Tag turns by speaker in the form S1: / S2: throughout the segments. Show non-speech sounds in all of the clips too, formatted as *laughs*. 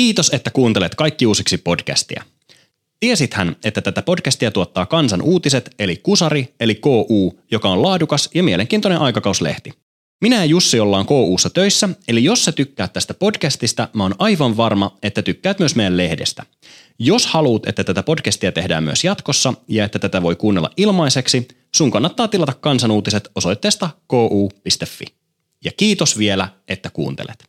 S1: Kiitos, että kuuntelet Kaikki uusiksi podcastia. Tiesithän, että tätä podcastia tuottaa Kansan uutiset, eli Kusari, eli KU, joka on laadukas ja mielenkiintoinen aikakauslehti. Minä ja Jussi ollaan KUssa töissä, eli jos sä tykkäät tästä podcastista, mä oon aivan varma, että tykkäät myös meidän lehdestä. Jos haluat, että tätä podcastia tehdään myös jatkossa ja että tätä voi kuunnella ilmaiseksi, sun kannattaa tilata kansanuutiset osoitteesta ku.fi. Ja kiitos vielä, että kuuntelet.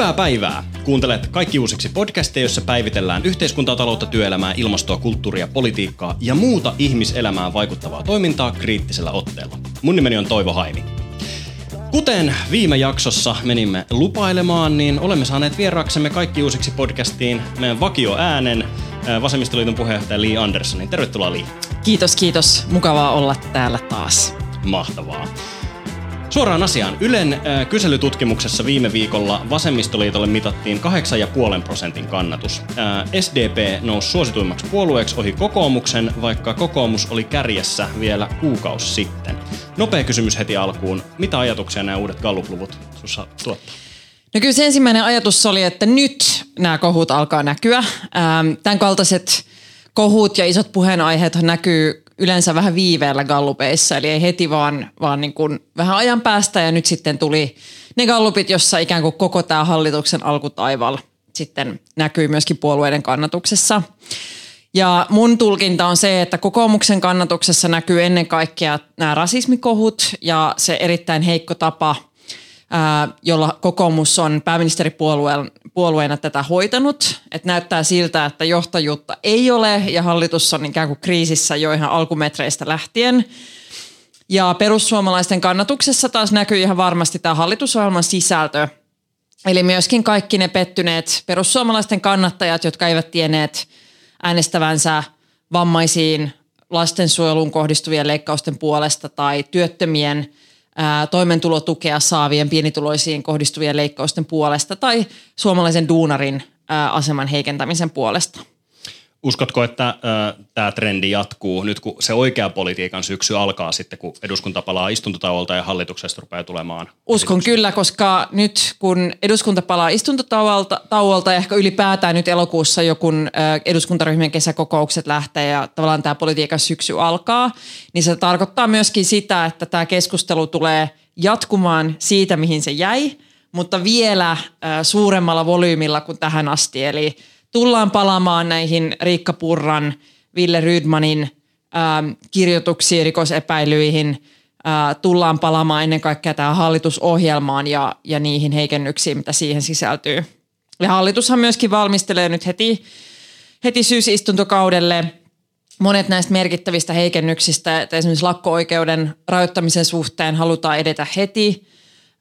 S1: Hyvää päivää! Kuuntelet kaikki uusiksi podcasteja, jossa päivitellään yhteiskuntaa, taloutta, työelämää, ilmastoa, kulttuuria, politiikkaa ja muuta ihmiselämään vaikuttavaa toimintaa kriittisellä otteella. Mun nimeni on Toivo Haimi. Kuten viime jaksossa menimme lupailemaan, niin olemme saaneet vieraaksemme kaikki uusiksi podcastiin meidän vakio äänen Vasemmistoliiton puheenjohtaja Lee Anderssonin. Tervetuloa Lee.
S2: Kiitos, kiitos. Mukavaa olla täällä taas.
S1: Mahtavaa. Suoraan asiaan. Ylen äh, kyselytutkimuksessa viime viikolla vasemmistoliitolle mitattiin 8,5 prosentin kannatus. Äh, SDP nousi suosituimmaksi puolueeksi ohi kokoomuksen, vaikka kokoomus oli kärjessä vielä kuukausi sitten. Nopea kysymys heti alkuun. Mitä ajatuksia nämä uudet Gallup-luvut sinussa tuottaa?
S2: No kyllä se ensimmäinen ajatus oli, että nyt nämä kohut alkaa näkyä. Ähm, tämän kaltaiset kohut ja isot puheenaiheet näkyy yleensä vähän viiveellä gallupeissa, eli ei heti vaan, vaan niin kuin vähän ajan päästä ja nyt sitten tuli ne gallupit, jossa ikään kuin koko tämä hallituksen alkutaival sitten näkyy myöskin puolueiden kannatuksessa. Ja mun tulkinta on se, että kokoomuksen kannatuksessa näkyy ennen kaikkea nämä rasismikohut ja se erittäin heikko tapa – jolla kokoomus on pääministeripuolueena tätä hoitanut. Että näyttää siltä, että johtajuutta ei ole ja hallitus on ikään kuin kriisissä jo ihan alkumetreistä lähtien. Ja perussuomalaisten kannatuksessa taas näkyy ihan varmasti tämä hallitusohjelman sisältö. Eli myöskin kaikki ne pettyneet perussuomalaisten kannattajat, jotka eivät tienneet äänestävänsä vammaisiin lastensuojeluun kohdistuvien leikkausten puolesta tai työttömien – toimeentulotukea saavien pienituloisiin kohdistuvien leikkausten puolesta tai suomalaisen duunarin aseman heikentämisen puolesta.
S1: Uskotko, että äh, tämä trendi jatkuu nyt, kun se oikea politiikan syksy alkaa sitten, kun eduskunta palaa istuntotauolta ja hallituksesta rupeaa tulemaan?
S2: Uskon esitykset. kyllä, koska nyt kun eduskunta palaa istuntotauolta tauolta ja ehkä ylipäätään nyt elokuussa jo kun äh, eduskuntaryhmien kesäkokoukset lähtee ja tavallaan tämä politiikan syksy alkaa, niin se tarkoittaa myöskin sitä, että tämä keskustelu tulee jatkumaan siitä, mihin se jäi, mutta vielä äh, suuremmalla volyymilla kuin tähän asti. Eli tullaan palaamaan näihin Riikka Purran, Ville Rydmanin ähm, kirjoituksiin, rikosepäilyihin, äh, tullaan palaamaan ennen kaikkea tähän hallitusohjelmaan ja, ja niihin heikennyksiin, mitä siihen sisältyy. Ja hallitushan myöskin valmistelee nyt heti, heti syysistuntokaudelle monet näistä merkittävistä heikennyksistä, että esimerkiksi lakko-oikeuden rajoittamisen suhteen halutaan edetä heti,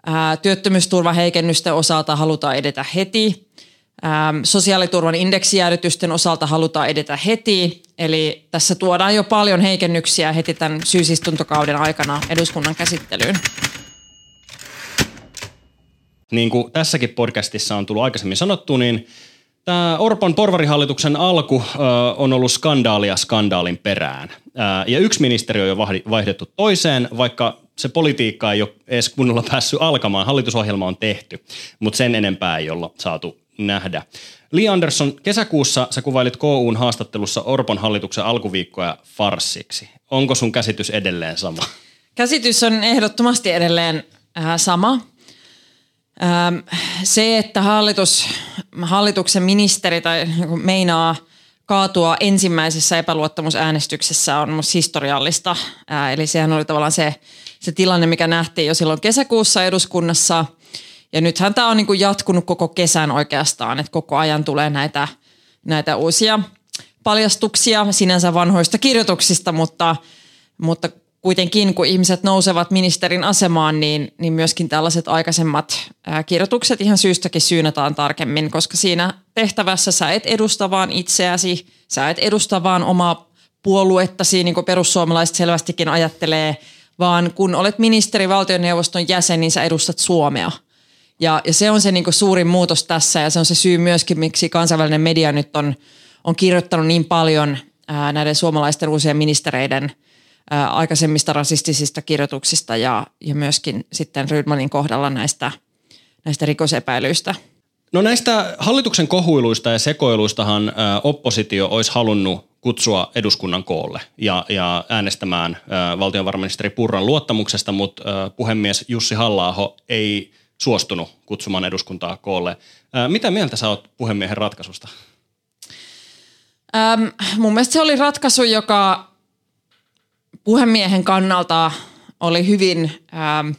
S2: äh, työttömyysturvaheikennysten osalta halutaan edetä heti – Ähm, sosiaaliturvan indeksijäädytysten osalta halutaan edetä heti, eli tässä tuodaan jo paljon heikennyksiä heti tämän syysistuntokauden aikana eduskunnan käsittelyyn.
S1: Niin kuin tässäkin podcastissa on tullut aikaisemmin sanottu, niin tämä Orpon porvarihallituksen alku on ollut skandaalia skandaalin perään. Ja yksi ministeriö on jo vaihdettu toiseen, vaikka se politiikka ei ole edes kunnolla päässyt alkamaan. Hallitusohjelma on tehty, mutta sen enempää ei olla saatu nähdä. Li Andersson, kesäkuussa sä kuvailit KUn haastattelussa Orpon hallituksen alkuviikkoja farssiksi. Onko sun käsitys edelleen sama?
S2: Käsitys on ehdottomasti edelleen äh, sama. Ähm, se, että hallitus, hallituksen ministeri tai meinaa kaatua ensimmäisessä epäluottamusäänestyksessä on musta historiallista. Äh, eli sehän oli tavallaan se, se tilanne, mikä nähtiin jo silloin kesäkuussa eduskunnassa – ja nythän tämä on niin kuin jatkunut koko kesän oikeastaan, että koko ajan tulee näitä, näitä uusia paljastuksia sinänsä vanhoista kirjoituksista, mutta, mutta kuitenkin kun ihmiset nousevat ministerin asemaan, niin, niin myöskin tällaiset aikaisemmat kirjoitukset ihan syystäkin syynätään tarkemmin, koska siinä tehtävässä sä et edusta vaan itseäsi, sä et edusta vaan omaa puoluettasi, niin kuin perussuomalaiset selvästikin ajattelee, vaan kun olet ministeri valtioneuvoston jäsen, niin sä edustat Suomea – ja, ja se on se niin suurin muutos tässä ja se on se syy myöskin, miksi kansainvälinen media nyt on, on kirjoittanut niin paljon ää, näiden suomalaisten uusien ministereiden ää, aikaisemmista rasistisista kirjoituksista ja, ja myöskin sitten Rydmanin kohdalla näistä näistä rikosepäilyistä.
S1: No näistä hallituksen kohuiluista ja sekoiluistahan oppositio olisi halunnut kutsua eduskunnan koolle ja, ja äänestämään valtionvarainministeri Purran luottamuksesta, mutta puhemies Jussi halla ei suostunut kutsumaan eduskuntaa koolle. Mitä mieltä sä oot puhemiehen ratkaisusta?
S2: Ähm, mun mielestä se oli ratkaisu, joka puhemiehen kannalta oli hyvin ähm,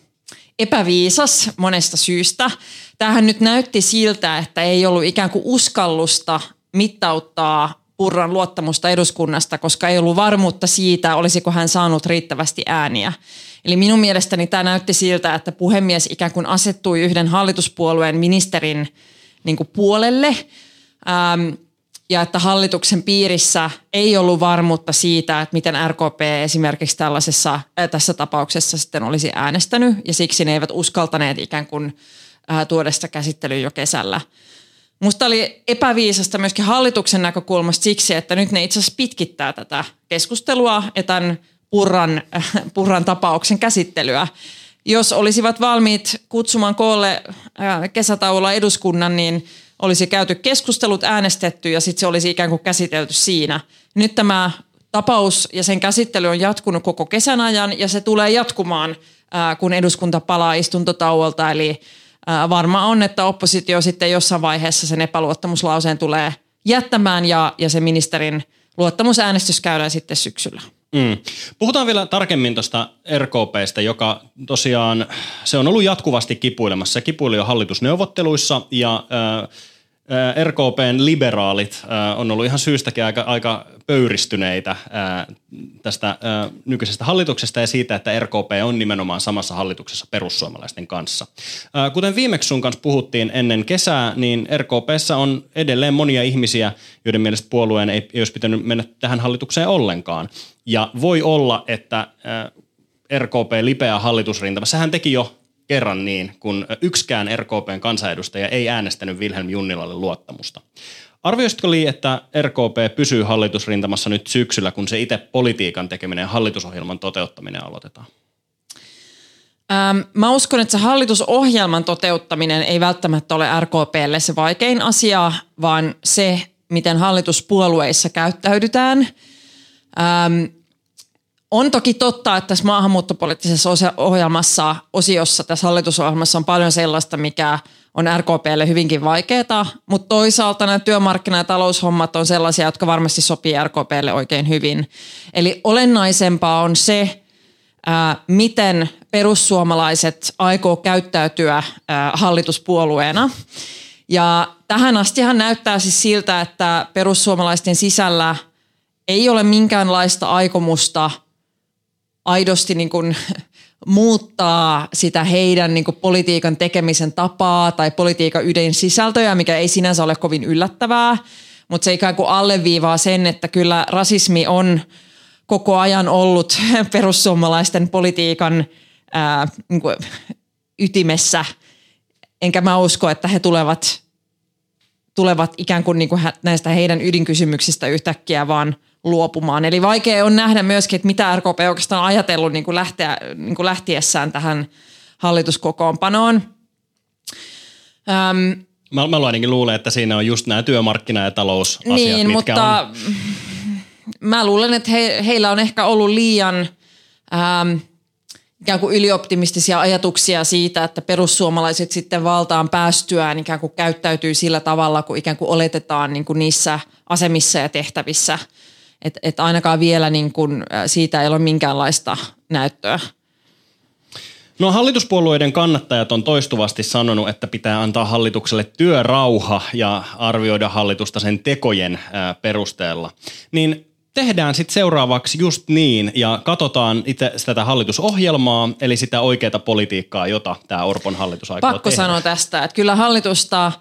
S2: epäviisas monesta syystä. Tähän nyt näytti siltä, että ei ollut ikään kuin uskallusta mittauttaa Purran luottamusta eduskunnasta, koska ei ollut varmuutta siitä, olisiko hän saanut riittävästi ääniä. Eli minun mielestäni tämä näytti siltä, että puhemies ikään kuin asettui yhden hallituspuolueen ministerin niin kuin puolelle ähm, ja että hallituksen piirissä ei ollut varmuutta siitä, että miten RKP esimerkiksi tällaisessa, äh, tässä tapauksessa sitten olisi äänestänyt ja siksi ne eivät uskaltaneet ikään kuin äh, tuoda sitä käsittelyyn jo kesällä. Musta oli epäviisasta myöskin hallituksen näkökulmasta siksi, että nyt ne itse asiassa pitkittää tätä keskustelua ja tämän Purran, äh, Purran tapauksen käsittelyä. Jos olisivat valmiit kutsumaan koolle äh, kesätauolla eduskunnan, niin olisi käyty keskustelut, äänestetty ja sitten se olisi ikään kuin käsitelty siinä. Nyt tämä tapaus ja sen käsittely on jatkunut koko kesän ajan ja se tulee jatkumaan, äh, kun eduskunta palaa istuntotauolta. Eli varma on, että oppositio sitten jossain vaiheessa sen epäluottamuslauseen tulee jättämään ja, ja se ministerin luottamusäänestys käydään sitten syksyllä.
S1: Mm. Puhutaan vielä tarkemmin tuosta RKPstä, joka tosiaan, se on ollut jatkuvasti kipuilemassa. Se kipuili jo hallitusneuvotteluissa ja äh, RKPn liberaalit on ollut ihan syystäkin aika, aika pöyristyneitä tästä nykyisestä hallituksesta ja siitä, että RKP on nimenomaan samassa hallituksessa perussuomalaisten kanssa. Kuten viimeksi sun kanssa puhuttiin ennen kesää, niin RKPssä on edelleen monia ihmisiä, joiden mielestä puolueen ei, ei olisi pitänyt mennä tähän hallitukseen ollenkaan. Ja voi olla, että RKP lipeää hallitusrintama. Sehän teki jo kerran niin, kun yksikään RKPn kansanedustaja ei äänestänyt Wilhelm Junnilalle luottamusta. Arvioisitko Li, että RKP pysyy hallitusrintamassa nyt syksyllä, kun se itse politiikan tekeminen ja hallitusohjelman toteuttaminen aloitetaan?
S2: Ähm, mä uskon, että se hallitusohjelman toteuttaminen ei välttämättä ole RKPlle se vaikein asia, vaan se, miten hallituspuolueissa käyttäydytään. Ähm, on toki totta, että tässä maahanmuuttopoliittisessa ohjelmassa, osiossa tässä hallitusohjelmassa on paljon sellaista, mikä on RKPlle hyvinkin vaikeaa, mutta toisaalta nämä työmarkkina- ja taloushommat on sellaisia, jotka varmasti sopii RKPlle oikein hyvin. Eli olennaisempaa on se, miten perussuomalaiset aikoo käyttäytyä hallituspuolueena. Ja tähän astihan näyttää siis siltä, että perussuomalaisten sisällä ei ole minkäänlaista aikomusta – aidosti niin kuin muuttaa sitä heidän niin kuin politiikan tekemisen tapaa tai politiikan sisältöjä, mikä ei sinänsä ole kovin yllättävää, mutta se ikään kuin alleviivaa sen, että kyllä rasismi on koko ajan ollut *laughs* perussuomalaisten politiikan ää, niin kuin ytimessä, enkä mä usko, että he tulevat, tulevat ikään kuin, niin kuin näistä heidän ydinkysymyksistä yhtäkkiä vaan – luopumaan. Eli vaikea on nähdä myöskin, että mitä RKP oikeastaan on ajatellut niin kuin lähteä, niin kuin lähtiessään tähän hallituskokoonpanoon.
S1: Öm, mä, mä ainakin luulen, että siinä on just nämä työmarkkina- ja talousasiat,
S2: niin,
S1: mitkä
S2: mutta
S1: on...
S2: mä luulen, että he, heillä on ehkä ollut liian äm, ikään kuin ylioptimistisia ajatuksia siitä, että perussuomalaiset sitten valtaan päästyään ikään kuin käyttäytyy sillä tavalla, kun ikään kuin oletetaan niin kuin niissä asemissa ja tehtävissä – että et ainakaan vielä niin kun, siitä ei ole minkäänlaista näyttöä.
S1: No hallituspuolueiden kannattajat on toistuvasti sanonut, että pitää antaa hallitukselle työrauha ja arvioida hallitusta sen tekojen perusteella. Niin tehdään sitten seuraavaksi just niin ja katsotaan itse tätä hallitusohjelmaa, eli sitä oikeaa politiikkaa, jota tämä Orpon hallitus aikoo
S2: Pakko
S1: tehdä.
S2: sanoa tästä, että kyllä hallitusta –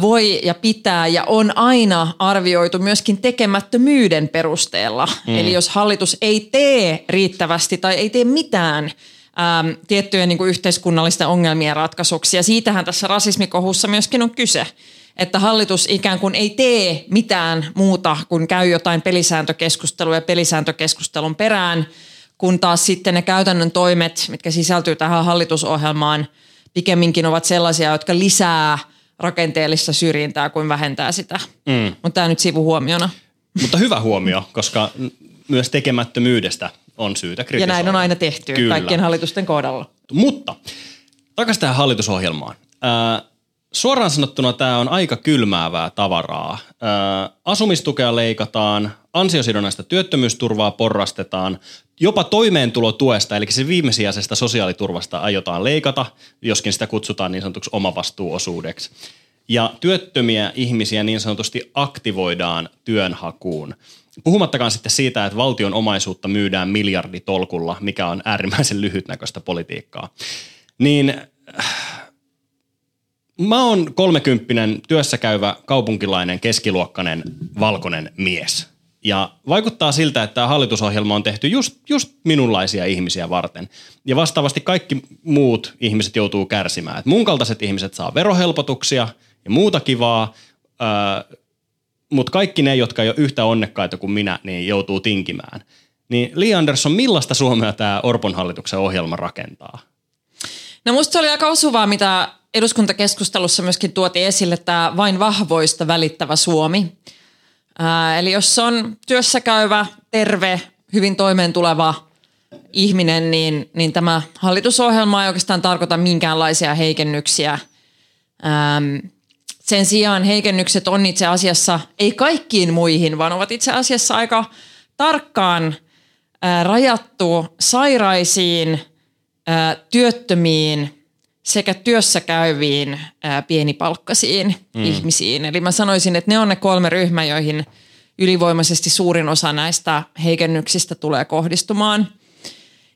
S2: voi ja pitää ja on aina arvioitu myöskin tekemättömyyden perusteella. Mm. Eli jos hallitus ei tee riittävästi tai ei tee mitään ähm, tiettyjen niin kuin yhteiskunnallisten ongelmien ratkaisuksi, ja siitähän tässä rasismikohussa myöskin on kyse, että hallitus ikään kuin ei tee mitään muuta kuin käy jotain pelisääntökeskustelua ja pelisääntökeskustelun perään, kun taas sitten ne käytännön toimet, mitkä sisältyy tähän hallitusohjelmaan – pikemminkin ovat sellaisia, jotka lisää rakenteellista syrjintää kuin vähentää sitä. Mm. Mutta tämä nyt sivuhuomiona.
S1: Mutta hyvä huomio, koska myös tekemättömyydestä on syytä kritisoida.
S2: Ja näin on aina tehty Kyllä. kaikkien hallitusten kohdalla.
S1: Mutta takaisin tähän hallitusohjelmaan. Ää, suoraan sanottuna tämä on aika kylmäävää tavaraa. Ää, asumistukea leikataan, ansiosidonnaista työttömyysturvaa porrastetaan, jopa toimeentulotuesta, eli se viimesijaisesta sosiaaliturvasta aiotaan leikata, joskin sitä kutsutaan niin sanotuksi omavastuuosuudeksi. Ja työttömiä ihmisiä niin sanotusti aktivoidaan työnhakuun. Puhumattakaan sitten siitä, että valtion omaisuutta myydään miljarditolkulla, mikä on äärimmäisen lyhytnäköistä politiikkaa. Niin mä oon kolmekymppinen työssäkäyvä kaupunkilainen keskiluokkainen valkoinen mies. Ja vaikuttaa siltä, että tämä hallitusohjelma on tehty just, just minunlaisia ihmisiä varten. Ja vastaavasti kaikki muut ihmiset joutuu kärsimään. Et mun kaltaiset ihmiset saa verohelpotuksia ja muuta kivaa, öö, mutta kaikki ne, jotka ei ole yhtä onnekkaita kuin minä, niin joutuu tinkimään. Niin Li Andersson, millaista Suomea tämä Orpon hallituksen ohjelma rakentaa?
S2: No musta se oli aika osuvaa, mitä eduskuntakeskustelussa myöskin tuotiin esille tämä vain vahvoista välittävä Suomi. Ää, eli jos on työssä käyvä, terve, hyvin toimeentuleva ihminen, niin, niin tämä hallitusohjelma ei oikeastaan tarkoita minkäänlaisia heikennyksiä. Ähm, sen sijaan heikennykset on itse asiassa, ei kaikkiin muihin, vaan ovat itse asiassa aika tarkkaan ää, rajattu sairaisiin, ää, työttömiin sekä työssä käyviin ää, pienipalkkasiin mm. ihmisiin. Eli mä sanoisin, että ne on ne kolme ryhmää, joihin ylivoimaisesti suurin osa näistä heikennyksistä tulee kohdistumaan.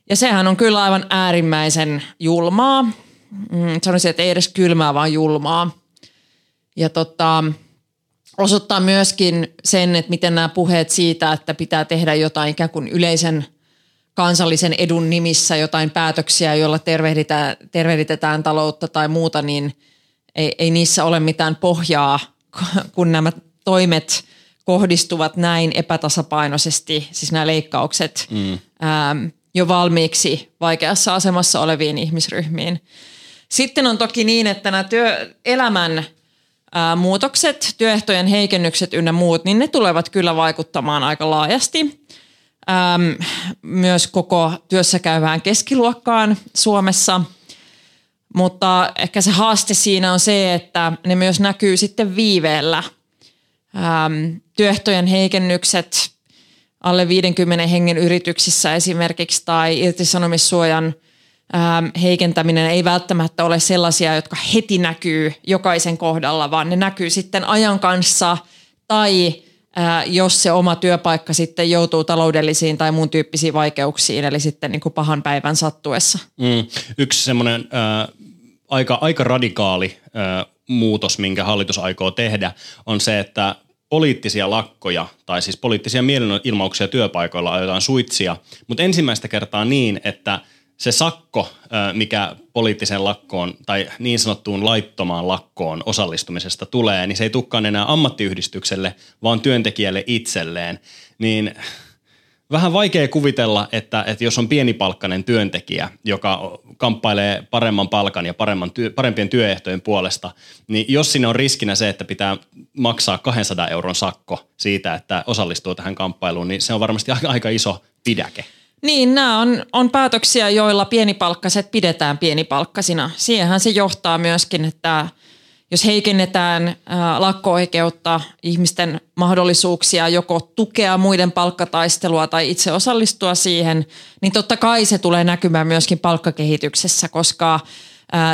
S2: Ja sehän on kyllä aivan äärimmäisen julmaa. Mm, sanoisin, että ei edes kylmää, vaan julmaa. Ja tota, osoittaa myöskin sen, että miten nämä puheet siitä, että pitää tehdä jotain ikään kuin yleisen kansallisen edun nimissä jotain päätöksiä, joilla tervehditään, tervehditetään taloutta tai muuta, niin ei, ei niissä ole mitään pohjaa, kun nämä toimet kohdistuvat näin epätasapainoisesti, siis nämä leikkaukset, mm. ää, jo valmiiksi vaikeassa asemassa oleviin ihmisryhmiin. Sitten on toki niin, että nämä työelämän ää, muutokset, työehtojen heikennykset ynnä muut, niin ne tulevat kyllä vaikuttamaan aika laajasti äm, myös koko työssä käyvään keskiluokkaan Suomessa. Mutta ehkä se haaste siinä on se, että ne myös näkyy sitten viiveellä. Äm, työehtojen heikennykset alle 50 hengen yrityksissä esimerkiksi tai irtisanomissuojan – ähm, heikentäminen ei välttämättä ole sellaisia, jotka heti näkyy jokaisen kohdalla, vaan ne näkyy sitten ajan kanssa tai jos se oma työpaikka sitten joutuu taloudellisiin tai muun tyyppisiin vaikeuksiin, eli sitten niin kuin pahan päivän sattuessa.
S1: Mm. Yksi semmoinen äh, aika, aika radikaali äh, muutos, minkä hallitus aikoo tehdä, on se, että poliittisia lakkoja tai siis poliittisia mielenilmauksia työpaikoilla aiotaan suitsia, mutta ensimmäistä kertaa niin, että – se sakko, mikä poliittiseen lakkoon tai niin sanottuun laittomaan lakkoon osallistumisesta tulee, niin se ei tukkaan enää ammattiyhdistykselle, vaan työntekijälle itselleen. Niin vähän vaikea kuvitella, että, että jos on pienipalkkainen työntekijä, joka kamppailee paremman palkan ja paremman työ, parempien työehtojen puolesta, niin jos siinä on riskinä se, että pitää maksaa 200 euron sakko siitä, että osallistuu tähän kamppailuun, niin se on varmasti aika, *laughs* aika iso pidäke.
S2: Niin, nämä on, on päätöksiä, joilla pienipalkkaset pidetään pienipalkkasina. Siihenhän se johtaa myöskin, että jos heikennetään lakko-oikeutta, ihmisten mahdollisuuksia joko tukea muiden palkkataistelua tai itse osallistua siihen, niin totta kai se tulee näkymään myöskin palkkakehityksessä, koska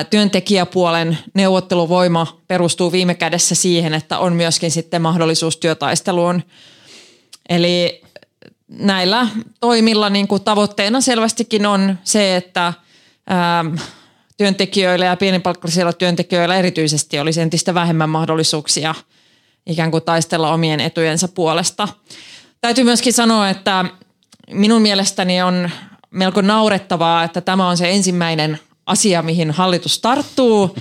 S2: työntekijäpuolen neuvotteluvoima perustuu viime kädessä siihen, että on myöskin sitten mahdollisuus työtaisteluun. Eli näillä toimilla niin kuin tavoitteena selvästikin on se, että ähm, työntekijöillä ja pienipalkkaisilla työntekijöillä erityisesti olisi entistä vähemmän mahdollisuuksia ikään kuin taistella omien etujensa puolesta. Täytyy myöskin sanoa, että minun mielestäni on melko naurettavaa, että tämä on se ensimmäinen asia, mihin hallitus tarttuu.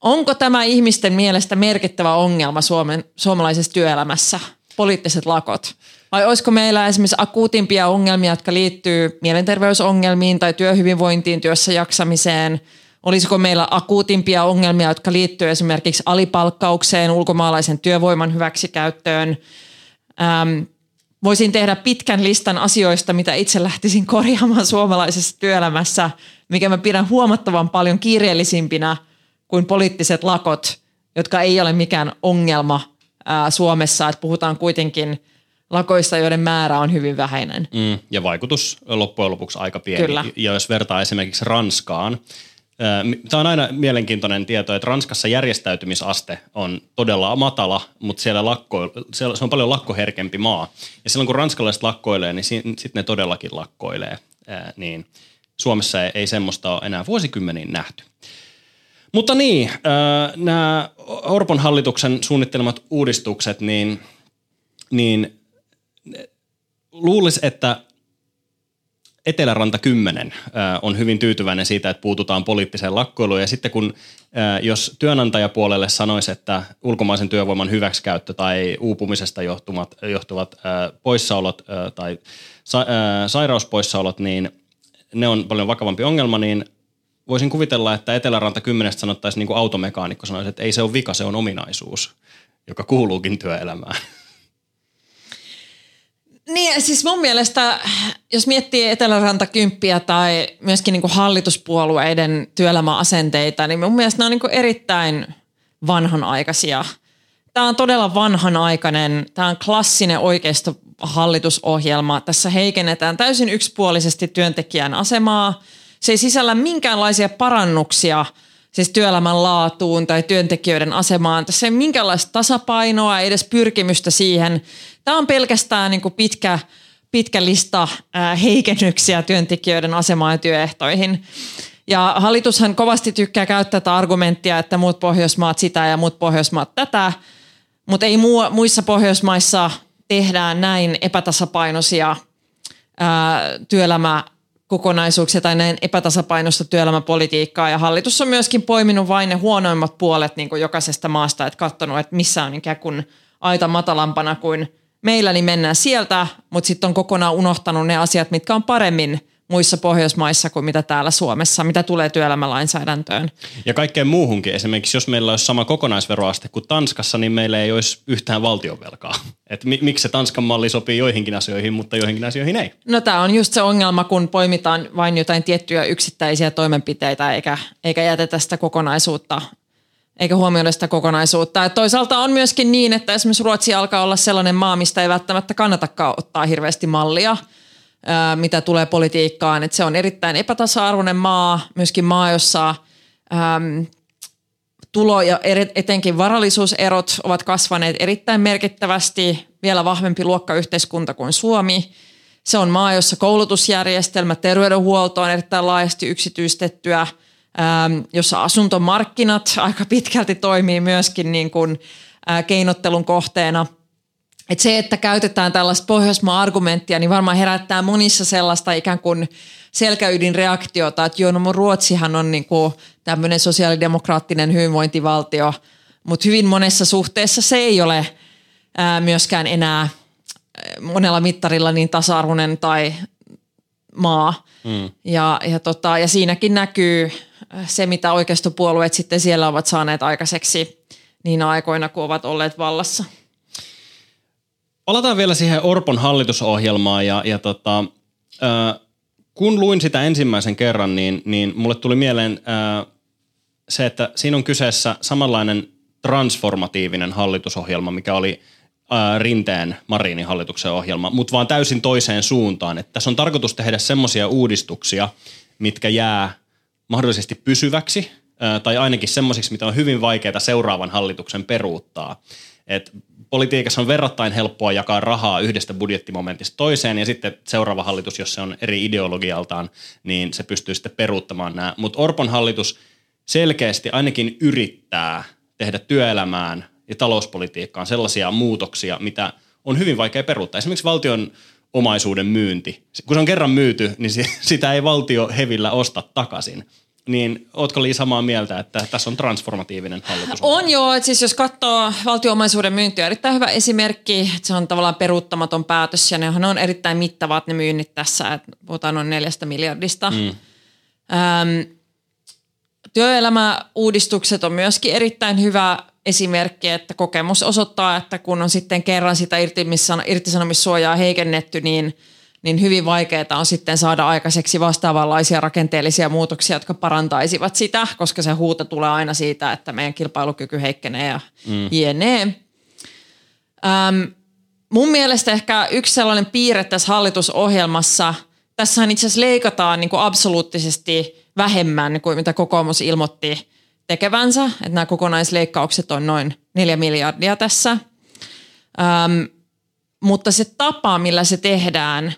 S2: Onko tämä ihmisten mielestä merkittävä ongelma Suomen, suomalaisessa työelämässä, poliittiset lakot? Vai olisiko meillä esimerkiksi akuutimpia ongelmia, jotka liittyy mielenterveysongelmiin tai työhyvinvointiin, työssä jaksamiseen, Olisiko meillä akuutimpia ongelmia, jotka liittyy esimerkiksi alipalkkaukseen, ulkomaalaisen työvoiman hyväksikäyttöön. Ähm, voisin tehdä pitkän listan asioista, mitä itse lähtisin *laughs* korjaamaan suomalaisessa työelämässä, mikä mä pidän huomattavan paljon kiireellisimpinä kuin poliittiset lakot, jotka ei ole mikään ongelma ää, Suomessa, että puhutaan kuitenkin lakoista, joiden määrä on hyvin vähäinen.
S1: Mm, ja vaikutus loppujen lopuksi aika pieni.
S2: Kyllä.
S1: Ja jos vertaa esimerkiksi Ranskaan, Tämä on aina mielenkiintoinen tieto, että Ranskassa järjestäytymisaste on todella matala, mutta siellä, lakko, siellä se on paljon lakkoherkempi maa. Ja silloin kun ranskalaiset lakkoilee, niin sitten ne todellakin lakkoilee. Niin Suomessa ei, ei semmoista ole enää vuosikymmeniin nähty. Mutta niin, nämä Orpon hallituksen suunnittelemat uudistukset, niin, niin luulisi, että Eteläranta 10 on hyvin tyytyväinen siitä, että puututaan poliittiseen lakkoiluun. Ja sitten kun, jos työnantajapuolelle sanoisi, että ulkomaisen työvoiman hyväksikäyttö tai uupumisesta johtuvat, johtuvat poissaolot tai sairauspoissaolot, niin ne on paljon vakavampi ongelma, niin voisin kuvitella, että Eteläranta 10 sanottaisiin niin kuin automekaanikko sanoisi, että ei se ole vika, se on ominaisuus, joka kuuluukin työelämään.
S2: Niin, siis mun mielestä, jos miettii Eteläranta kymppiä tai myöskin niin kuin hallituspuolueiden työelämäasenteita, niin mun mielestä ne on niin kuin erittäin vanhanaikaisia. Tämä on todella vanhanaikainen, tämä on klassinen oikeisto hallitusohjelma. Tässä heikennetään täysin yksipuolisesti työntekijän asemaa. Se ei sisällä minkäänlaisia parannuksia siis työelämän laatuun tai työntekijöiden asemaan. Tässä ei minkäänlaista tasapainoa, ei edes pyrkimystä siihen – Tämä on pelkästään niin kuin pitkä, pitkä lista heikennyksiä työntekijöiden asemaan ja työehtoihin. Ja hallitushan kovasti tykkää käyttää tätä argumenttia, että muut Pohjoismaat sitä ja muut Pohjoismaat tätä, mutta ei muu, muissa Pohjoismaissa tehdään näin epätasapainoisia ää, työelämä kokonaisuuksia tai näin epätasapainoista työelämäpolitiikkaa. Ja hallitus on myöskin poiminut vain ne huonoimmat puolet niin kuin jokaisesta maasta, että katsonut, että missä on ikään kuin aita matalampana kuin meillä, niin mennään sieltä, mutta sitten on kokonaan unohtanut ne asiat, mitkä on paremmin muissa Pohjoismaissa kuin mitä täällä Suomessa, mitä tulee työelämälainsäädäntöön.
S1: Ja kaikkeen muuhunkin. Esimerkiksi jos meillä olisi sama kokonaisveroaste kuin Tanskassa, niin meillä ei olisi yhtään valtionvelkaa. Et mi- miksi se Tanskan malli sopii joihinkin asioihin, mutta joihinkin asioihin ei?
S2: No tämä on just se ongelma, kun poimitaan vain jotain tiettyjä yksittäisiä toimenpiteitä eikä, eikä jätetä sitä kokonaisuutta eikä huomioida sitä kokonaisuutta. Et toisaalta on myöskin niin, että esimerkiksi Ruotsi alkaa olla sellainen maa, mistä ei välttämättä kannatakaan ottaa hirveästi mallia, mitä tulee politiikkaan. Et se on erittäin epätasa-arvoinen maa, myöskin maa, jossa äm, tulo- ja etenkin varallisuuserot ovat kasvaneet erittäin merkittävästi, vielä vahvempi luokkayhteiskunta kuin Suomi. Se on maa, jossa koulutusjärjestelmä, terveydenhuolto on erittäin laajasti yksityistettyä – jossa asuntomarkkinat aika pitkälti toimii myöskin niin kuin, äh, keinottelun kohteena. Et se, että käytetään tällaista Pohjoismaa-argumenttia, niin varmaan herättää monissa sellaista ikään kuin selkäydinreaktiota, että joo, no Ruotsihan on niin kuin tämmöinen sosiaalidemokraattinen hyvinvointivaltio, mutta hyvin monessa suhteessa se ei ole äh, myöskään enää äh, monella mittarilla niin tasa-arvoinen tai maa. Mm. Ja, ja, tota, ja siinäkin näkyy se, mitä oikeistopuolueet sitten siellä ovat saaneet aikaiseksi niin aikoina, kun ovat olleet vallassa.
S1: Palataan vielä siihen Orpon hallitusohjelmaan ja, ja tota, äh, kun luin sitä ensimmäisen kerran, niin, niin mulle tuli mieleen äh, se, että siinä on kyseessä samanlainen transformatiivinen hallitusohjelma, mikä oli äh, Rinteen Marinin hallituksen ohjelma, mutta vaan täysin toiseen suuntaan. Että tässä on tarkoitus tehdä semmoisia uudistuksia, mitkä jää mahdollisesti pysyväksi tai ainakin semmoisiksi, mitä on hyvin vaikeaa seuraavan hallituksen peruuttaa. Et politiikassa on verrattain helppoa jakaa rahaa yhdestä budjettimomentista toiseen ja sitten seuraava hallitus, jos se on eri ideologialtaan, niin se pystyy sitten peruuttamaan nämä. Mutta Orpon hallitus selkeästi ainakin yrittää tehdä työelämään ja talouspolitiikkaan sellaisia muutoksia, mitä on hyvin vaikea peruuttaa. Esimerkiksi valtion omaisuuden myynti. Kun se on kerran myyty, niin *laughs* sitä ei valtio hevillä osta takaisin. Niin ootko Li samaa mieltä, että tässä on transformatiivinen hallitus?
S2: On joo, että siis jos katsoo valtioomaisuuden myyntiä, erittäin hyvä esimerkki, että se on tavallaan peruuttamaton päätös ja nehän on erittäin mittavat ne myynnit tässä, että puhutaan noin neljästä miljardista. Mm. Öm, työelämäuudistukset on myöskin erittäin hyvä esimerkki, että kokemus osoittaa, että kun on sitten kerran sitä irtisanomissuojaa heikennetty, niin, niin hyvin vaikeaa on sitten saada aikaiseksi vastaavanlaisia rakenteellisia muutoksia, jotka parantaisivat sitä, koska se huuto tulee aina siitä, että meidän kilpailukyky heikkenee ja mm. jne. Ähm, mun mielestä ehkä yksi sellainen piirre tässä hallitusohjelmassa, tässä itse asiassa leikataan niin kuin absoluuttisesti vähemmän kuin mitä kokoomus ilmoitti tekevänsä, että nämä kokonaisleikkaukset on noin neljä miljardia tässä. Ähm, mutta se tapa, millä se tehdään,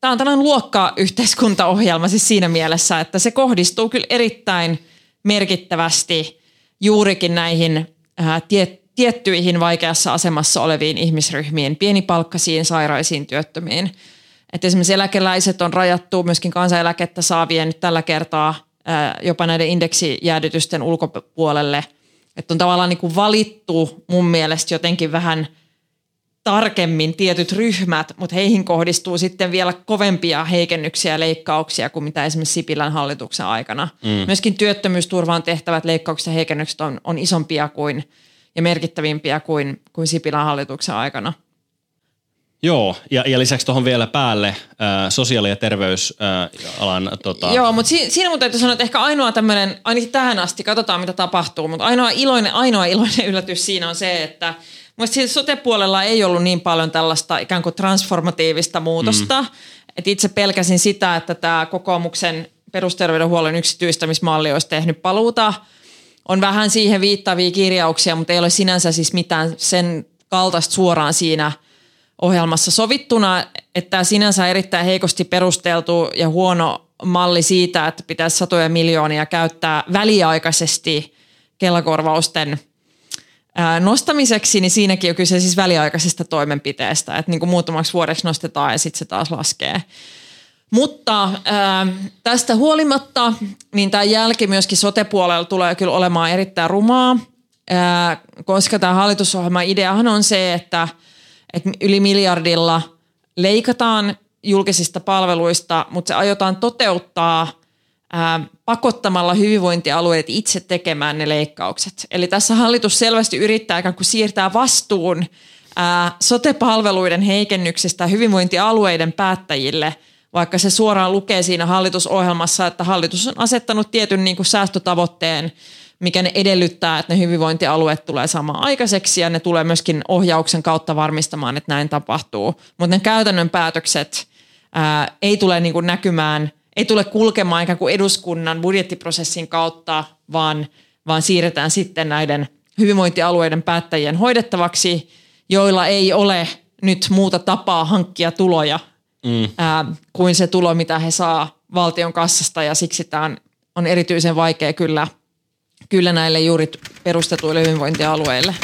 S2: tämä on tällainen luokkayhteiskuntaohjelma siis siinä mielessä, että se kohdistuu kyllä erittäin merkittävästi juurikin näihin äh, tie, tiettyihin vaikeassa asemassa oleviin ihmisryhmiin, pienipalkkaisiin, sairaisiin, työttömiin. Että esimerkiksi eläkeläiset on rajattu myöskin kansaneläkettä saavien nyt tällä kertaa jopa näiden indeksijäädytysten ulkopuolelle. Että on tavallaan niin kuin valittu mun mielestä jotenkin vähän tarkemmin tietyt ryhmät, mutta heihin kohdistuu sitten vielä kovempia heikennyksiä ja leikkauksia kuin mitä esimerkiksi Sipilän hallituksen aikana. Mm. Myöskin työttömyysturvaan tehtävät leikkaukset ja heikennykset on, on isompia kuin ja merkittävimpiä kuin, kuin Sipilän hallituksen aikana.
S1: Joo, ja, ja lisäksi tuohon vielä päälle äh, sosiaali- ja terveysalan... Äh, tota...
S2: Joo, mutta si- siinä mun täytyy sanoa, että ehkä ainoa tämmöinen, ainakin tähän asti, katsotaan mitä tapahtuu, mutta ainoa iloinen, ainoa iloinen *laughs* yllätys siinä on se, että Mielestäni sote-puolella ei ollut niin paljon tällaista ikään kuin transformatiivista muutosta. Mm. Et itse pelkäsin sitä, että tämä kokoomuksen perusterveydenhuollon yksityistämismalli olisi tehnyt paluuta. On vähän siihen viittavia kirjauksia, mutta ei ole sinänsä siis mitään sen kaltaista suoraan siinä – ohjelmassa sovittuna, että tämä sinänsä erittäin heikosti perusteltu ja huono malli siitä, että pitäisi satoja miljoonia käyttää väliaikaisesti kelakorvausten nostamiseksi, niin siinäkin on kyse siis väliaikaisesta toimenpiteestä, että niin kuin muutamaksi vuodeksi nostetaan ja sitten se taas laskee. Mutta ää, tästä huolimatta, niin tämä jälki myöskin sote-puolella tulee kyllä olemaan erittäin rumaa, ää, koska tämä hallitusohjelman ideahan on se, että – että yli miljardilla leikataan julkisista palveluista, mutta se aiotaan toteuttaa ää, pakottamalla hyvinvointialueet itse tekemään ne leikkaukset. Eli tässä hallitus selvästi yrittää ikään kuin siirtää vastuun ää, sote-palveluiden heikennyksestä hyvinvointialueiden päättäjille, vaikka se suoraan lukee siinä hallitusohjelmassa, että hallitus on asettanut tietyn niin kuin säästötavoitteen mikä ne edellyttää, että ne hyvinvointialueet tulee saamaan aikaiseksi ja ne tulee myöskin ohjauksen kautta varmistamaan, että näin tapahtuu. Mutta ne käytännön päätökset ää, ei tule niin kuin näkymään, ei tule kulkemaan ikään kuin eduskunnan budjettiprosessin kautta, vaan, vaan siirretään sitten näiden hyvinvointialueiden päättäjien hoidettavaksi, joilla ei ole nyt muuta tapaa hankkia tuloja mm. ää, kuin se tulo, mitä he saa valtion kassasta ja siksi tämä on, on erityisen vaikea kyllä – kyllä näille juuri perustetuille hyvinvointialueille.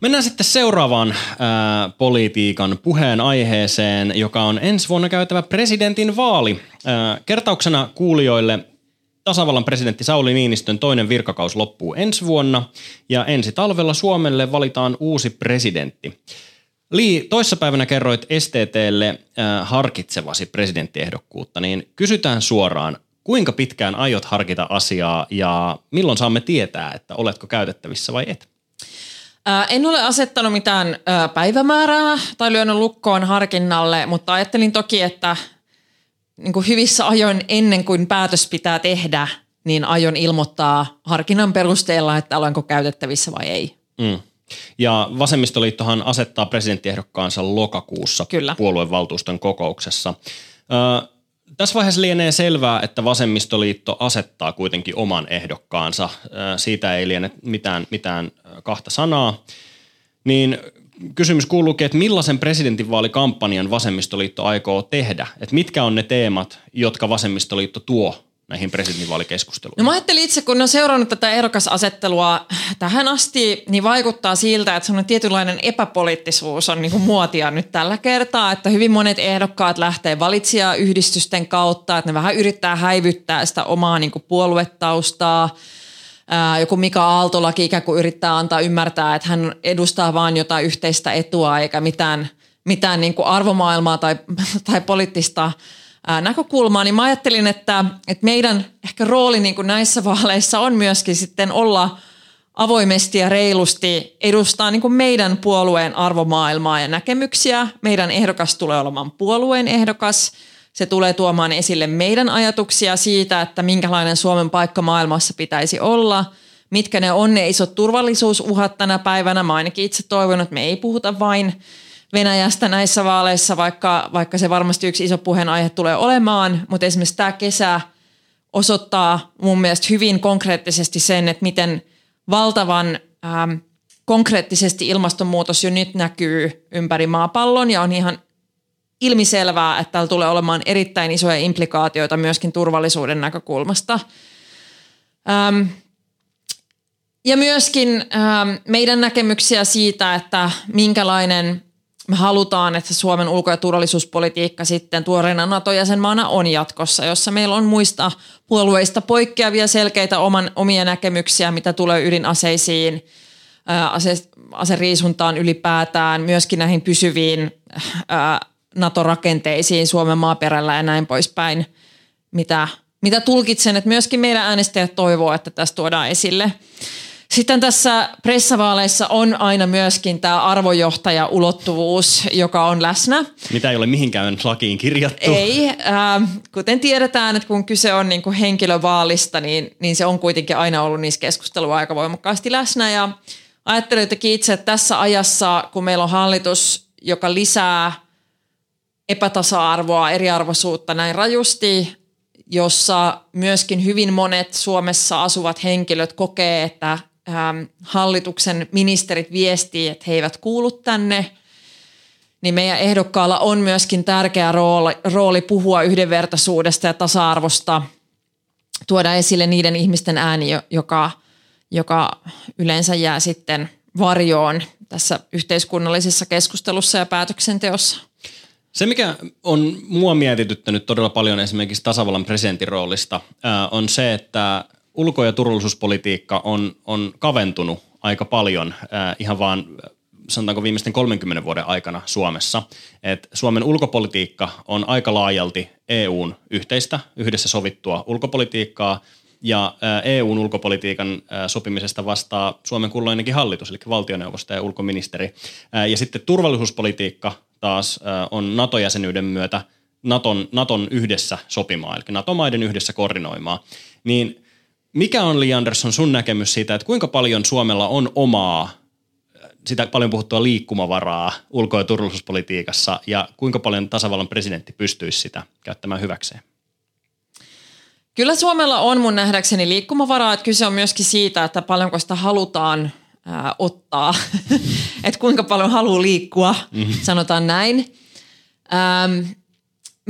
S1: Mennään sitten seuraavaan ää, politiikan puheen aiheeseen, joka on ensi vuonna käytävä presidentin vaali. Ää, kertauksena kuulijoille tasavallan presidentti Sauli Niinistön toinen virkakaus loppuu ensi vuonna ja ensi talvella Suomelle valitaan uusi presidentti. Li, toissapäivänä kerroit STTlle äh, harkitsevasi presidenttiehdokkuutta, niin kysytään suoraan, Kuinka pitkään aiot harkita asiaa ja milloin saamme tietää, että oletko käytettävissä vai et?
S2: En ole asettanut mitään päivämäärää tai lyönyt lukkoon harkinnalle, mutta ajattelin toki, että niin kuin hyvissä ajoin ennen kuin päätös pitää tehdä, niin aion ilmoittaa harkinnan perusteella, että olenko käytettävissä vai ei. Mm.
S1: Ja vasemmistoliittohan asettaa presidenttiehdokkaansa lokakuussa Kyllä. puoluevaltuuston kokouksessa. Ö, tässä vaiheessa lienee selvää, että vasemmistoliitto asettaa kuitenkin oman ehdokkaansa. Siitä ei liene mitään, mitään kahta sanaa. Niin kysymys kuuluukin, että millaisen presidentinvaalikampanjan vasemmistoliitto aikoo tehdä? Että mitkä on ne teemat, jotka vasemmistoliitto tuo näihin presidentinvaalikeskusteluihin?
S2: No mä ajattelin itse, kun on seurannut tätä ehdokasasettelua tähän asti, niin vaikuttaa siltä, että semmoinen tietynlainen epäpoliittisuus on niin kuin muotia nyt tällä kertaa, että hyvin monet ehdokkaat lähtee valitsijayhdistysten kautta, että ne vähän yrittää häivyttää sitä omaa niin kuin puoluetaustaa, joku Mika Aaltolaki ikään kuin yrittää antaa ymmärtää, että hän edustaa vain jotain yhteistä etua eikä mitään, mitään niin kuin arvomaailmaa tai, *laughs* tai poliittista näkökulmaa, niin mä ajattelin, että, että meidän ehkä rooli niin kuin näissä vaaleissa on myöskin sitten olla avoimesti ja reilusti edustaa niin kuin meidän puolueen arvomaailmaa ja näkemyksiä. Meidän ehdokas tulee olemaan puolueen ehdokas. Se tulee tuomaan esille meidän ajatuksia siitä, että minkälainen Suomen paikka maailmassa pitäisi olla, mitkä ne on ne isot turvallisuusuhat tänä päivänä. Mä ainakin itse toivon, että me ei puhuta vain Venäjästä näissä vaaleissa, vaikka, vaikka se varmasti yksi iso puheenaihe tulee olemaan, mutta esimerkiksi tämä kesä osoittaa mun mielestä hyvin konkreettisesti sen, että miten valtavan ähm, konkreettisesti ilmastonmuutos jo nyt näkyy ympäri maapallon ja on ihan ilmiselvää, että täällä tulee olemaan erittäin isoja implikaatioita myöskin turvallisuuden näkökulmasta. Ähm, ja myöskin ähm, meidän näkemyksiä siitä, että minkälainen me halutaan, että Suomen ulko- ja turvallisuuspolitiikka sitten tuoreena NATO-jäsenmaana on jatkossa, jossa meillä on muista puolueista poikkeavia selkeitä oman, omia näkemyksiä, mitä tulee ydinaseisiin, ase, aseriisuntaan ylipäätään, myöskin näihin pysyviin ää, NATO-rakenteisiin Suomen maaperällä ja näin poispäin, mitä, mitä tulkitsen, että myöskin meidän äänestäjät toivoo, että tässä tuodaan esille. Sitten tässä pressavaaleissa on aina myöskin tämä arvojohtaja-ulottuvuus, joka on läsnä.
S1: Mitä ei ole mihinkään lakiin kirjattu.
S2: Ei. Äh, kuten tiedetään, että kun kyse on niin kuin henkilövaalista, niin, niin se on kuitenkin aina ollut niissä keskustelua aika voimakkaasti läsnä. Ja ajattelin jotenkin itse, että tässä ajassa, kun meillä on hallitus, joka lisää epätasa-arvoa, eriarvoisuutta näin rajusti, jossa myöskin hyvin monet Suomessa asuvat henkilöt kokee, että ähm, hallituksen ministerit viestii, että he eivät kuulu tänne, niin meidän ehdokkaalla on myöskin tärkeä rooli, rooli puhua yhdenvertaisuudesta ja tasa-arvosta, tuoda esille niiden ihmisten ääni, joka, joka yleensä jää sitten varjoon tässä yhteiskunnallisessa keskustelussa ja päätöksenteossa.
S1: Se, mikä on mua mietityttänyt todella paljon esimerkiksi tasavallan presidentin roolista, on se, että ulko- ja turvallisuuspolitiikka on, on kaventunut aika paljon äh, ihan vaan sanotaanko viimeisten 30 vuoden aikana Suomessa. Et Suomen ulkopolitiikka on aika laajalti EUn yhteistä, yhdessä sovittua ulkopolitiikkaa, ja EUn ulkopolitiikan sopimisesta vastaa Suomen kulloinenkin hallitus, eli valtioneuvosto ja ulkoministeri. Ja sitten turvallisuuspolitiikka taas on NATO-jäsenyyden myötä Naton, Naton yhdessä sopimaa, eli NATO-maiden yhdessä koordinoimaa. Niin mikä on Li Andersson sun näkemys siitä, että kuinka paljon Suomella on omaa, sitä paljon puhuttua liikkumavaraa ulko- ja turvallisuuspolitiikassa ja kuinka paljon tasavallan presidentti pystyisi sitä käyttämään hyväkseen?
S2: Kyllä Suomella on mun nähdäkseni liikkumavaraa, että kyse on myöskin siitä, että paljonko sitä halutaan ää, ottaa, *laughs* että kuinka paljon haluaa liikkua, mm-hmm. sanotaan näin. Ähm,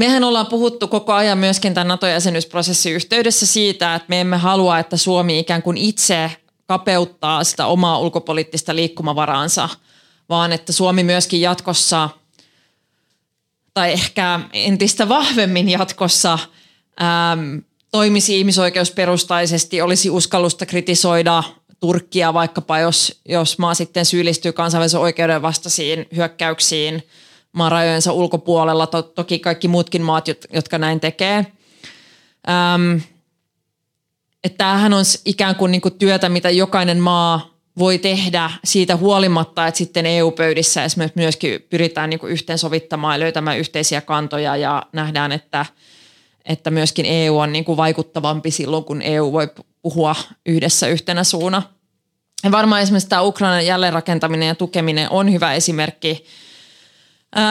S2: Mehän ollaan puhuttu koko ajan myöskin tämän NATO-jäsenyysprosessin yhteydessä siitä, että me emme halua, että Suomi ikään kuin itse kapeuttaa sitä omaa ulkopoliittista liikkumavaraansa, vaan että Suomi myöskin jatkossa, tai ehkä entistä vahvemmin jatkossa, äm, toimisi ihmisoikeusperustaisesti, olisi uskallusta kritisoida Turkkia vaikkapa, jos, jos maa sitten syyllistyy kansainvälisen oikeuden vastaisiin hyökkäyksiin – maan rajojensa ulkopuolella, to, toki kaikki muutkin maat, jotka näin tekee. Ähm, että tämähän on ikään kuin, niin kuin työtä, mitä jokainen maa voi tehdä siitä huolimatta, että sitten EU-pöydissä esimerkiksi myöskin pyritään niin kuin yhteensovittamaan ja löytämään yhteisiä kantoja ja nähdään, että, että myöskin EU on niin kuin vaikuttavampi silloin, kun EU voi puhua yhdessä yhtenä suuna. Ja varmaan esimerkiksi tämä Ukrainan jälleenrakentaminen ja tukeminen on hyvä esimerkki –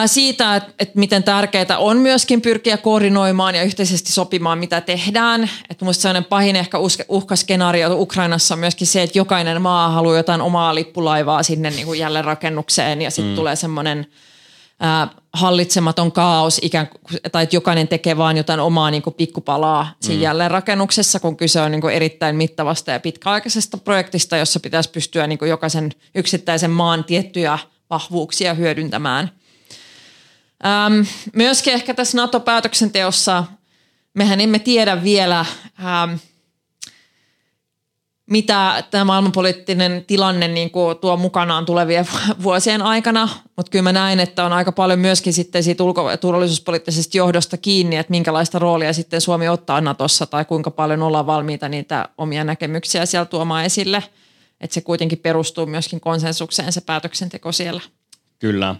S2: siitä, että, että miten tärkeää on myöskin pyrkiä koordinoimaan ja yhteisesti sopimaan, mitä tehdään. Että minusta sellainen pahin ehkä uhkaskenaario Ukrainassa on myöskin se, että jokainen maa haluaa jotain omaa lippulaivaa sinne niin kuin jälleenrakennukseen ja sitten mm. tulee semmoinen äh, hallitsematon kaos, ikään kuin, tai että jokainen tekee vaan jotain omaa niin kuin pikkupalaa siinä mm. jälleenrakennuksessa, kun kyse on niin kuin erittäin mittavasta ja pitkäaikaisesta projektista, jossa pitäisi pystyä niin kuin jokaisen yksittäisen maan tiettyjä vahvuuksia hyödyntämään – Ähm, myöskin ehkä tässä NATO-päätöksenteossa mehän emme tiedä vielä, ähm, mitä tämä maailmanpoliittinen tilanne niin kuin tuo mukanaan tulevien vuosien aikana. Mutta kyllä mä näen, että on aika paljon myöskin sitten siitä ulko- ja turvallisuuspoliittisesta johdosta kiinni, että minkälaista roolia sitten Suomi ottaa Natossa tai kuinka paljon ollaan valmiita niitä omia näkemyksiä siellä tuomaan esille. Että se kuitenkin perustuu myöskin konsensukseen se päätöksenteko siellä.
S1: Kyllä.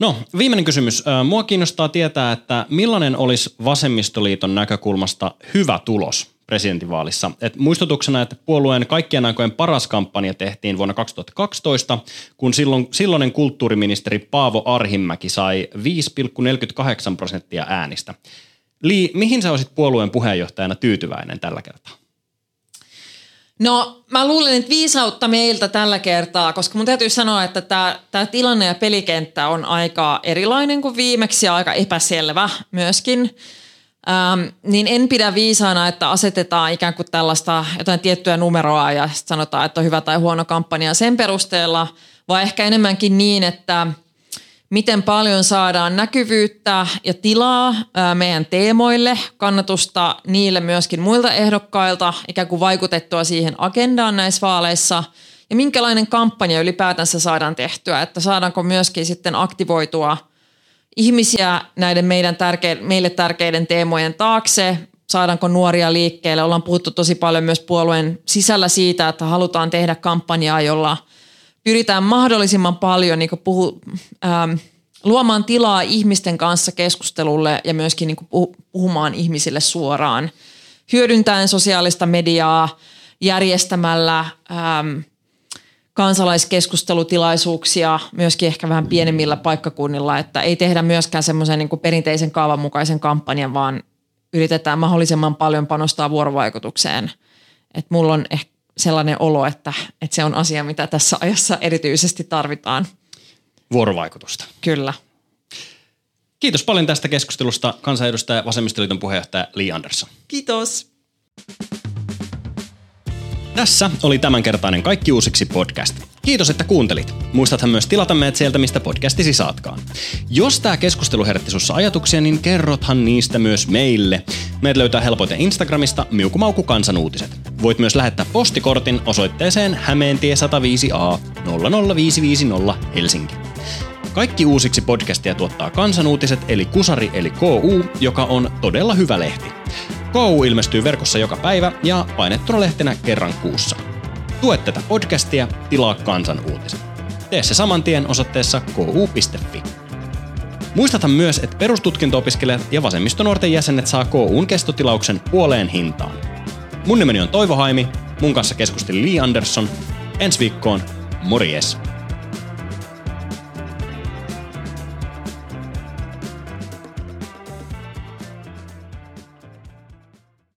S1: No, viimeinen kysymys. Mua kiinnostaa tietää, että millainen olisi vasemmistoliiton näkökulmasta hyvä tulos presidentinvaalissa. Et muistutuksena, että puolueen kaikkien aikojen paras kampanja tehtiin vuonna 2012, kun silloin, silloinen kulttuuriministeri Paavo Arhimäki sai 5,48 prosenttia äänistä. Li, mihin sä olisit puolueen puheenjohtajana tyytyväinen tällä kertaa?
S2: No mä luulen, että viisautta meiltä tällä kertaa, koska mun täytyy sanoa, että tämä tilanne ja pelikenttä on aika erilainen kuin viimeksi ja aika epäselvä myöskin. Ähm, niin en pidä viisaana, että asetetaan ikään kuin tällaista jotain tiettyä numeroa ja sanotaan, että on hyvä tai huono kampanja sen perusteella, vaan ehkä enemmänkin niin, että miten paljon saadaan näkyvyyttä ja tilaa meidän teemoille, kannatusta niille myöskin muilta ehdokkailta, ikään kuin vaikutettua siihen agendaan näissä vaaleissa ja minkälainen kampanja ylipäätänsä saadaan tehtyä, että saadaanko myöskin sitten aktivoitua – ihmisiä näiden meidän tärke- meille tärkeiden teemojen taakse, saadaanko nuoria liikkeelle. Ollaan puhuttu tosi paljon myös puolueen sisällä siitä, että halutaan tehdä kampanjaa, jolla pyritään mahdollisimman paljon niin puhu, ähm, luomaan tilaa ihmisten kanssa keskustelulle ja myöskin niin puhumaan ihmisille suoraan. Hyödyntäen sosiaalista mediaa, järjestämällä ähm, kansalaiskeskustelutilaisuuksia myöskin ehkä vähän pienemmillä paikkakunnilla, että ei tehdä myöskään semmoisen niin perinteisen kaavan mukaisen kampanjan, vaan yritetään mahdollisimman paljon panostaa vuorovaikutukseen. Et mulla on ehkä sellainen olo, että, että se on asia, mitä tässä ajassa erityisesti tarvitaan.
S1: Vuorovaikutusta.
S2: Kyllä.
S1: Kiitos paljon tästä keskustelusta kansanedustaja Vasemmistoliiton puheenjohtaja Li Andersson.
S2: Kiitos.
S1: Tässä oli tämänkertainen Kaikki uusiksi podcast. Kiitos, että kuuntelit. Muistathan myös tilata meidät sieltä, mistä podcastisi saatkaan. Jos tämä keskustelu herätti sussa ajatuksia, niin kerrothan niistä myös meille. Meidät löytää helpoiten Instagramista Miukumauku kansanuutiset. Voit myös lähettää postikortin osoitteeseen Hämeentie 105A 00550 Helsinki. Kaikki uusiksi podcastia tuottaa kansanuutiset eli Kusari eli KU, joka on todella hyvä lehti. KU ilmestyy verkossa joka päivä ja painettuna lehtenä kerran kuussa. Tue tätä podcastia, tilaa kansan uutiset. Tee se saman tien osoitteessa ku.fi. Muistathan myös, että perustutkinto-opiskelijat ja vasemmistonuorten jäsenet saa KUn kestotilauksen puoleen hintaan. Mun nimeni on Toivo Haimi, mun kanssa keskusteli Lee Anderson. Ensi viikkoon, morjes!